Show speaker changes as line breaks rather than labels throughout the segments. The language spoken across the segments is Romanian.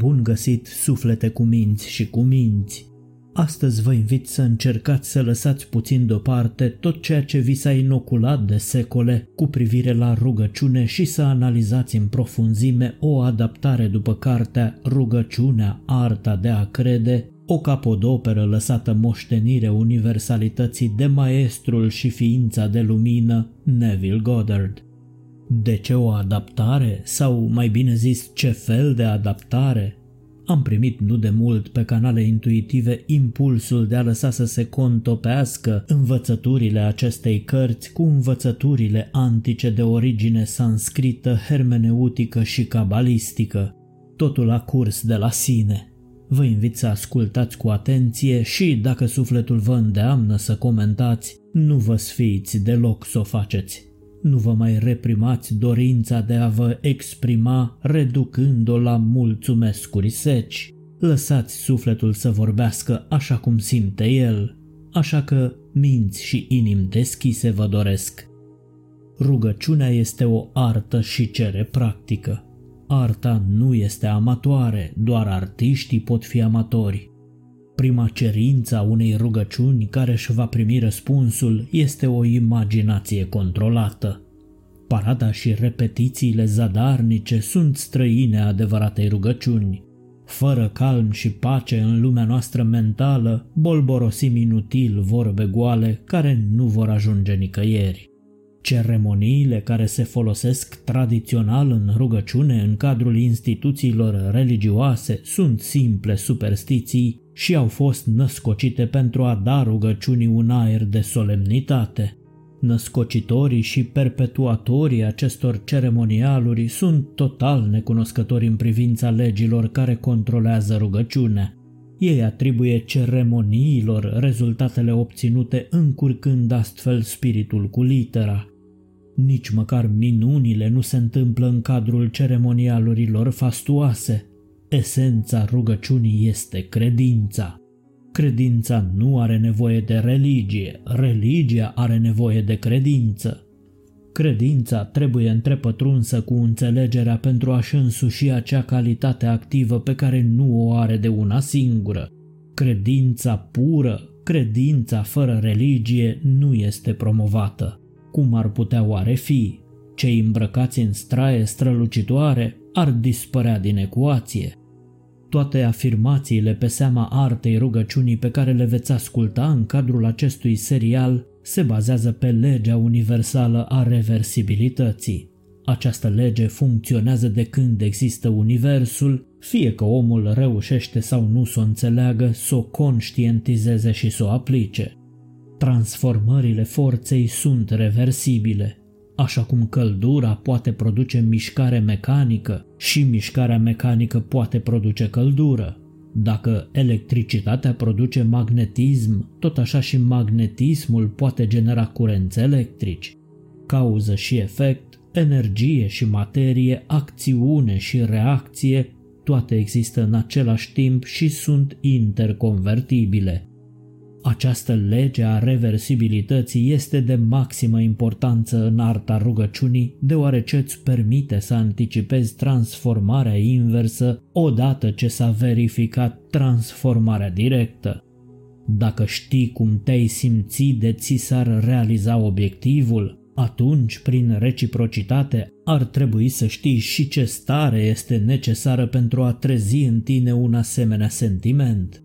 Bun găsit, suflete cu minți și cu minți! Astăzi vă invit să încercați să lăsați puțin deoparte tot ceea ce vi s-a inoculat de secole cu privire la rugăciune și să analizați în profunzime o adaptare după cartea Rugăciunea, arta de a crede, o capodoperă lăsată moștenire universalității de maestrul și ființa de lumină Neville Goddard. De ce o adaptare? Sau mai bine zis, ce fel de adaptare? Am primit nu de mult pe canale intuitive impulsul de a lăsa să se contopească învățăturile acestei cărți cu învățăturile antice de origine sanscrită, hermeneutică și cabalistică. Totul a curs de la sine. Vă invit să ascultați cu atenție și, dacă sufletul vă îndeamnă să comentați, nu vă sfiți deloc să o faceți. Nu vă mai reprimați dorința de a vă exprima reducând-o la mulțumescuri seci. Lăsați sufletul să vorbească așa cum simte el, așa că minți și inimi deschise vă doresc. Rugăciunea este o artă și cere practică. Arta nu este amatoare, doar artiștii pot fi amatori. Prima cerință a unei rugăciuni care își va primi răspunsul este o imaginație controlată. Parada și repetițiile zadarnice sunt străine adevăratei rugăciuni. Fără calm și pace în lumea noastră mentală, bolborosim inutil vorbe goale care nu vor ajunge nicăieri. Ceremoniile care se folosesc tradițional în rugăciune în cadrul instituțiilor religioase sunt simple superstiții și au fost născocite pentru a da rugăciunii un aer de solemnitate. Născocitorii și perpetuatorii acestor ceremonialuri sunt total necunoscători în privința legilor care controlează rugăciunea. Ei atribuie ceremoniilor rezultatele obținute încurcând astfel spiritul cu litera. Nici măcar minunile nu se întâmplă în cadrul ceremonialurilor fastuoase. Esența rugăciunii este credința. Credința nu are nevoie de religie, religia are nevoie de credință. Credința trebuie întrepătrunsă cu înțelegerea pentru a-și însuși acea calitate activă pe care nu o are de una singură. Credința pură, credința fără religie nu este promovată. Cum ar putea oare fi? Cei îmbrăcați în straie strălucitoare ar dispărea din ecuație. Toate afirmațiile pe seama artei rugăciunii pe care le veți asculta în cadrul acestui serial se bazează pe legea universală a reversibilității. Această lege funcționează de când există universul, fie că omul reușește sau nu să o înțeleagă, să o conștientizeze și să o aplice. Transformările forței sunt reversibile. Așa cum căldura poate produce mișcare mecanică și mișcarea mecanică poate produce căldură. Dacă electricitatea produce magnetism, tot așa și magnetismul poate genera curenți electrici. Cauză și efect, energie și materie, acțiune și reacție, toate există în același timp și sunt interconvertibile. Această lege a reversibilității este de maximă importanță în arta rugăciunii, deoarece îți permite să anticipezi transformarea inversă odată ce s-a verificat transformarea directă. Dacă știi cum te-ai simți de ți s-ar realiza obiectivul, atunci, prin reciprocitate, ar trebui să știi și ce stare este necesară pentru a trezi în tine un asemenea sentiment.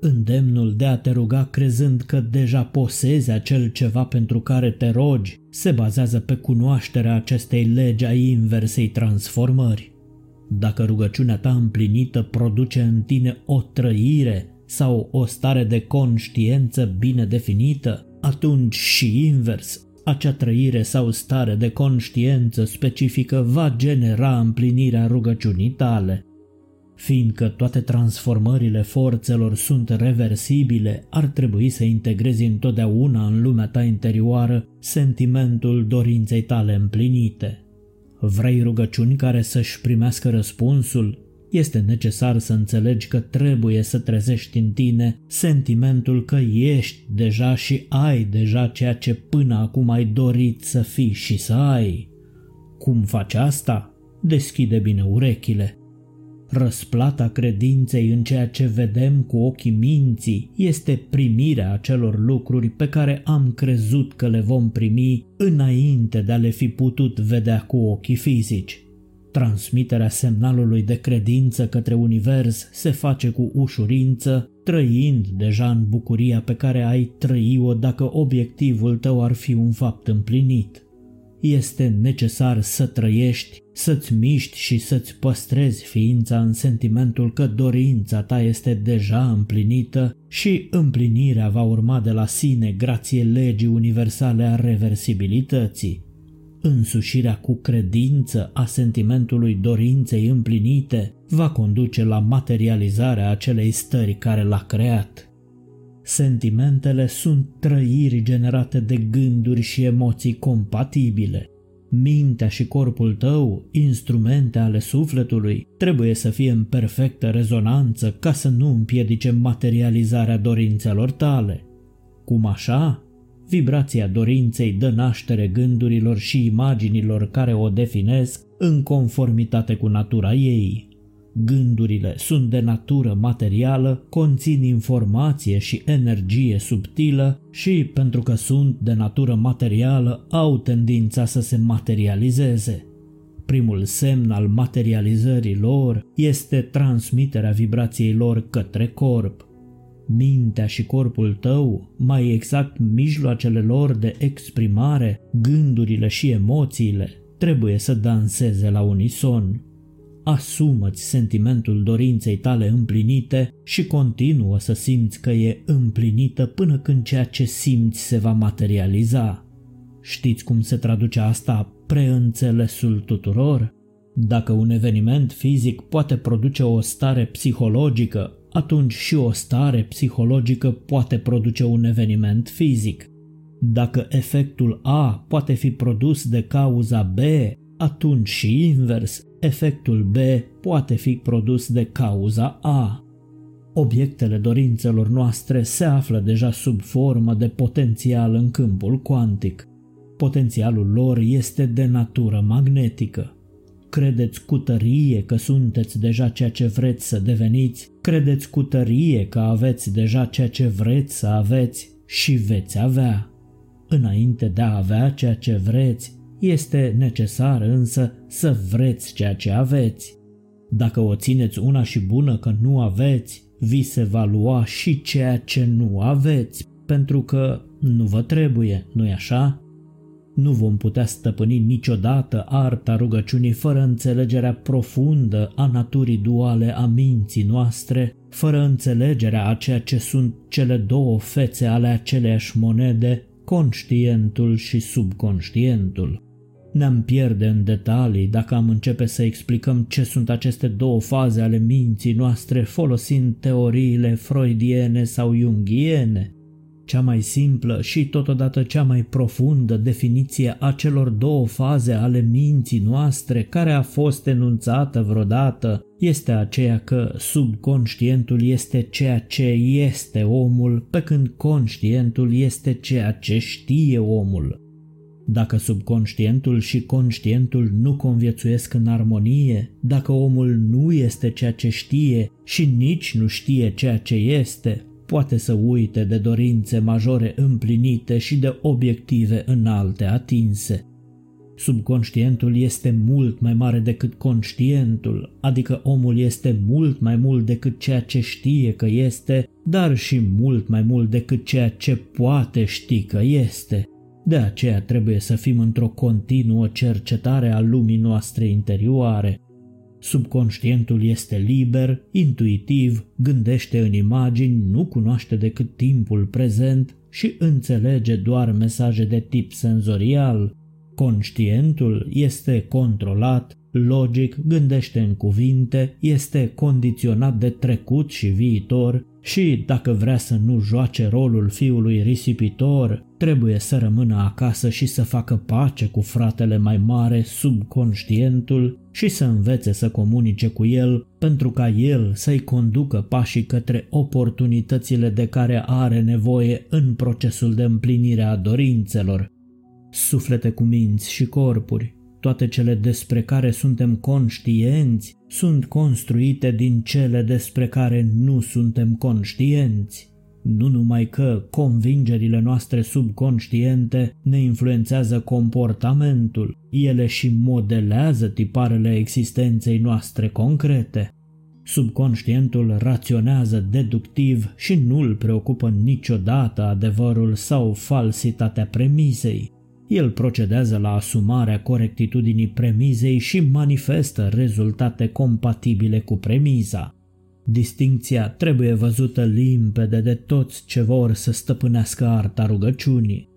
Îndemnul de a te ruga crezând că deja posezi acel ceva pentru care te rogi se bazează pe cunoașterea acestei legi a inversei transformări. Dacă rugăciunea ta împlinită produce în tine o trăire sau o stare de conștiență bine definită, atunci și invers, acea trăire sau stare de conștiență specifică va genera împlinirea rugăciunii tale. Fiindcă toate transformările forțelor sunt reversibile, ar trebui să integrezi întotdeauna în lumea ta interioară sentimentul dorinței tale împlinite. Vrei rugăciuni care să-și primească răspunsul? Este necesar să înțelegi că trebuie să trezești în tine sentimentul că ești deja și ai deja ceea ce până acum ai dorit să fii și să ai. Cum faci asta? Deschide bine urechile Răsplata credinței în ceea ce vedem cu ochii minții este primirea acelor lucruri pe care am crezut că le vom primi înainte de a le fi putut vedea cu ochii fizici. Transmiterea semnalului de credință către univers se face cu ușurință, trăind deja în bucuria pe care ai trăi-o dacă obiectivul tău ar fi un fapt împlinit. Este necesar să trăiești, să-ți miști și să-ți păstrezi ființa în sentimentul că dorința ta este deja împlinită și împlinirea va urma de la sine grație legii universale a reversibilității. Însușirea cu credință a sentimentului dorinței împlinite va conduce la materializarea acelei stări care l-a creat. Sentimentele sunt trăiri generate de gânduri și emoții compatibile. Mintea și corpul tău, instrumente ale sufletului, trebuie să fie în perfectă rezonanță ca să nu împiedice materializarea dorințelor tale. Cum așa? Vibrația dorinței dă naștere gândurilor și imaginilor care o definesc în conformitate cu natura ei. Gândurile sunt de natură materială, conțin informație și energie subtilă și, pentru că sunt de natură materială, au tendința să se materializeze. Primul semn al materializării lor este transmiterea vibrației lor către corp mintea și corpul tău, mai exact mijloacele lor de exprimare, gândurile și emoțiile, trebuie să danseze la unison. Asumă-ți sentimentul dorinței tale împlinite și continuă să simți că e împlinită până când ceea ce simți se va materializa. Știți cum se traduce asta preînțelesul tuturor? Dacă un eveniment fizic poate produce o stare psihologică, atunci și o stare psihologică poate produce un eveniment fizic. Dacă efectul A poate fi produs de cauza B, atunci și invers, efectul B poate fi produs de cauza A. Obiectele dorințelor noastre se află deja sub formă de potențial în câmpul cuantic. Potențialul lor este de natură magnetică. Credeți cu tărie că sunteți deja ceea ce vreți să deveniți, credeți cu tărie că aveți deja ceea ce vreți să aveți și veți avea. Înainte de a avea ceea ce vreți, este necesar însă să vreți ceea ce aveți. Dacă o țineți una și bună că nu aveți, vi se va lua și ceea ce nu aveți, pentru că nu vă trebuie, nu-i așa? Nu vom putea stăpâni niciodată arta rugăciunii fără înțelegerea profundă a naturii duale a minții noastre, fără înțelegerea a ceea ce sunt cele două fețe ale aceleiași monede, conștientul și subconștientul. Ne-am pierde în detalii dacă am începe să explicăm ce sunt aceste două faze ale minții noastre folosind teoriile freudiene sau jungiene. Cea mai simplă și totodată cea mai profundă definiție a celor două faze ale minții noastre care a fost enunțată vreodată este aceea că subconștientul este ceea ce este omul, pe când conștientul este ceea ce știe omul. Dacă subconștientul și conștientul nu conviețuiesc în armonie, dacă omul nu este ceea ce știe și nici nu știe ceea ce este, poate să uite de dorințe majore împlinite și de obiective înalte atinse. Subconștientul este mult mai mare decât conștientul, adică omul este mult mai mult decât ceea ce știe că este, dar și mult mai mult decât ceea ce poate ști că este. De aceea trebuie să fim într-o continuă cercetare a lumii noastre interioare, Subconștientul este liber, intuitiv, gândește în imagini, nu cunoaște decât timpul prezent și înțelege doar mesaje de tip senzorial. Conștientul este controlat, logic, gândește în cuvinte, este condiționat de trecut și viitor și, dacă vrea să nu joace rolul fiului risipitor, trebuie să rămână acasă și să facă pace cu fratele mai mare, subconștientul, și să învețe să comunice cu el pentru ca el să-i conducă pașii către oportunitățile de care are nevoie în procesul de împlinire a dorințelor. Suflete cu minți și corpuri, Toate cele despre care suntem conștienți sunt construite din cele despre care nu suntem conștienți. Nu numai că convingerile noastre subconștiente ne influențează comportamentul, ele și modelează tiparele existenței noastre concrete. Subconștientul raționează deductiv și nu îl preocupă niciodată adevărul sau falsitatea premisei. El procedează la asumarea corectitudinii premizei și manifestă rezultate compatibile cu premiza. Distincția trebuie văzută limpede de toți ce vor să stăpânească arta rugăciunii.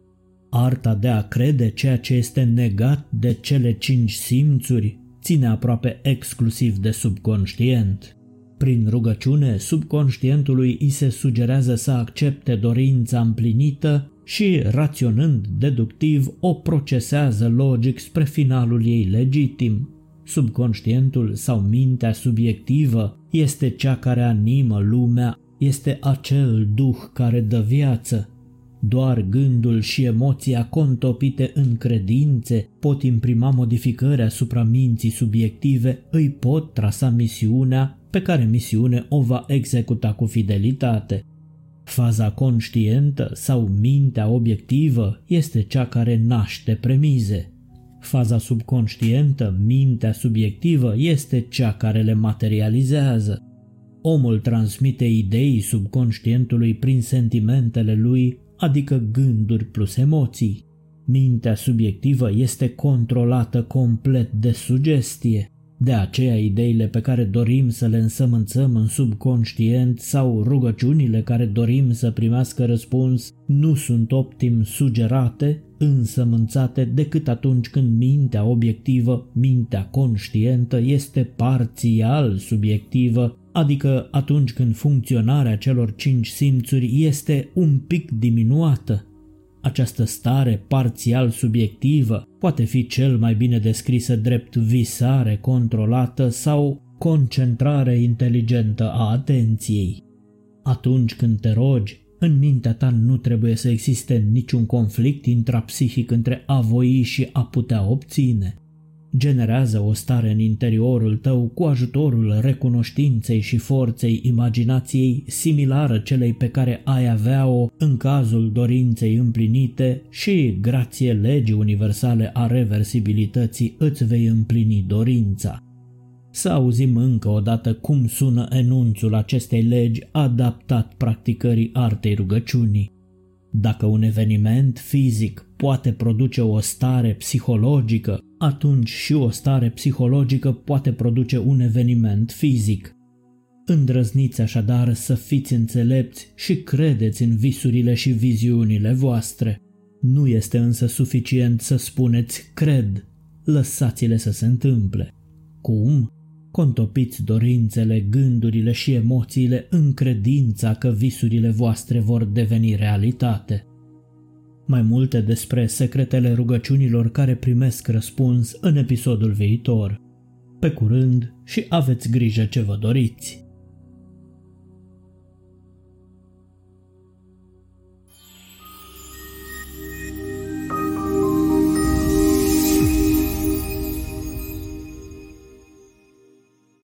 Arta de a crede ceea ce este negat de cele cinci simțuri ține aproape exclusiv de subconștient. Prin rugăciune, subconștientului îi se sugerează să accepte dorința împlinită și, raționând deductiv, o procesează logic spre finalul ei legitim. Subconștientul sau mintea subiectivă este cea care animă lumea, este acel duh care dă viață. Doar gândul și emoția contopite în credințe pot imprima modificări asupra minții subiective, îi pot trasa misiunea pe care misiune o va executa cu fidelitate. Faza conștientă sau mintea obiectivă este cea care naște premize. Faza subconștientă, mintea subiectivă, este cea care le materializează. Omul transmite idei subconștientului prin sentimentele lui, adică gânduri plus emoții. Mintea subiectivă este controlată complet de sugestie. De aceea ideile pe care dorim să le însămânțăm în subconștient sau rugăciunile care dorim să primească răspuns nu sunt optim sugerate, însămânțate decât atunci când mintea obiectivă, mintea conștientă este parțial subiectivă, adică atunci când funcționarea celor cinci simțuri este un pic diminuată această stare parțial subiectivă poate fi cel mai bine descrisă drept visare controlată sau concentrare inteligentă a atenției. Atunci când te rogi, în mintea ta nu trebuie să existe niciun conflict intrapsihic între a voi și a putea obține generează o stare în interiorul tău cu ajutorul recunoștinței și forței imaginației similară celei pe care ai avea-o în cazul dorinței împlinite și, grație legii universale a reversibilității, îți vei împlini dorința. Să auzim încă o dată cum sună enunțul acestei legi adaptat practicării artei rugăciunii. Dacă un eveniment fizic poate produce o stare psihologică, atunci și o stare psihologică poate produce un eveniment fizic. Îndrăzniți așadar să fiți înțelepți și credeți în visurile și viziunile voastre. Nu este însă suficient să spuneți cred, lăsați-le să se întâmple. Cum? Contopiți dorințele, gândurile și emoțiile în credința că visurile voastre vor deveni realitate. Mai multe despre secretele rugăciunilor care primesc răspuns în episodul viitor. Pe curând și aveți grijă ce vă doriți!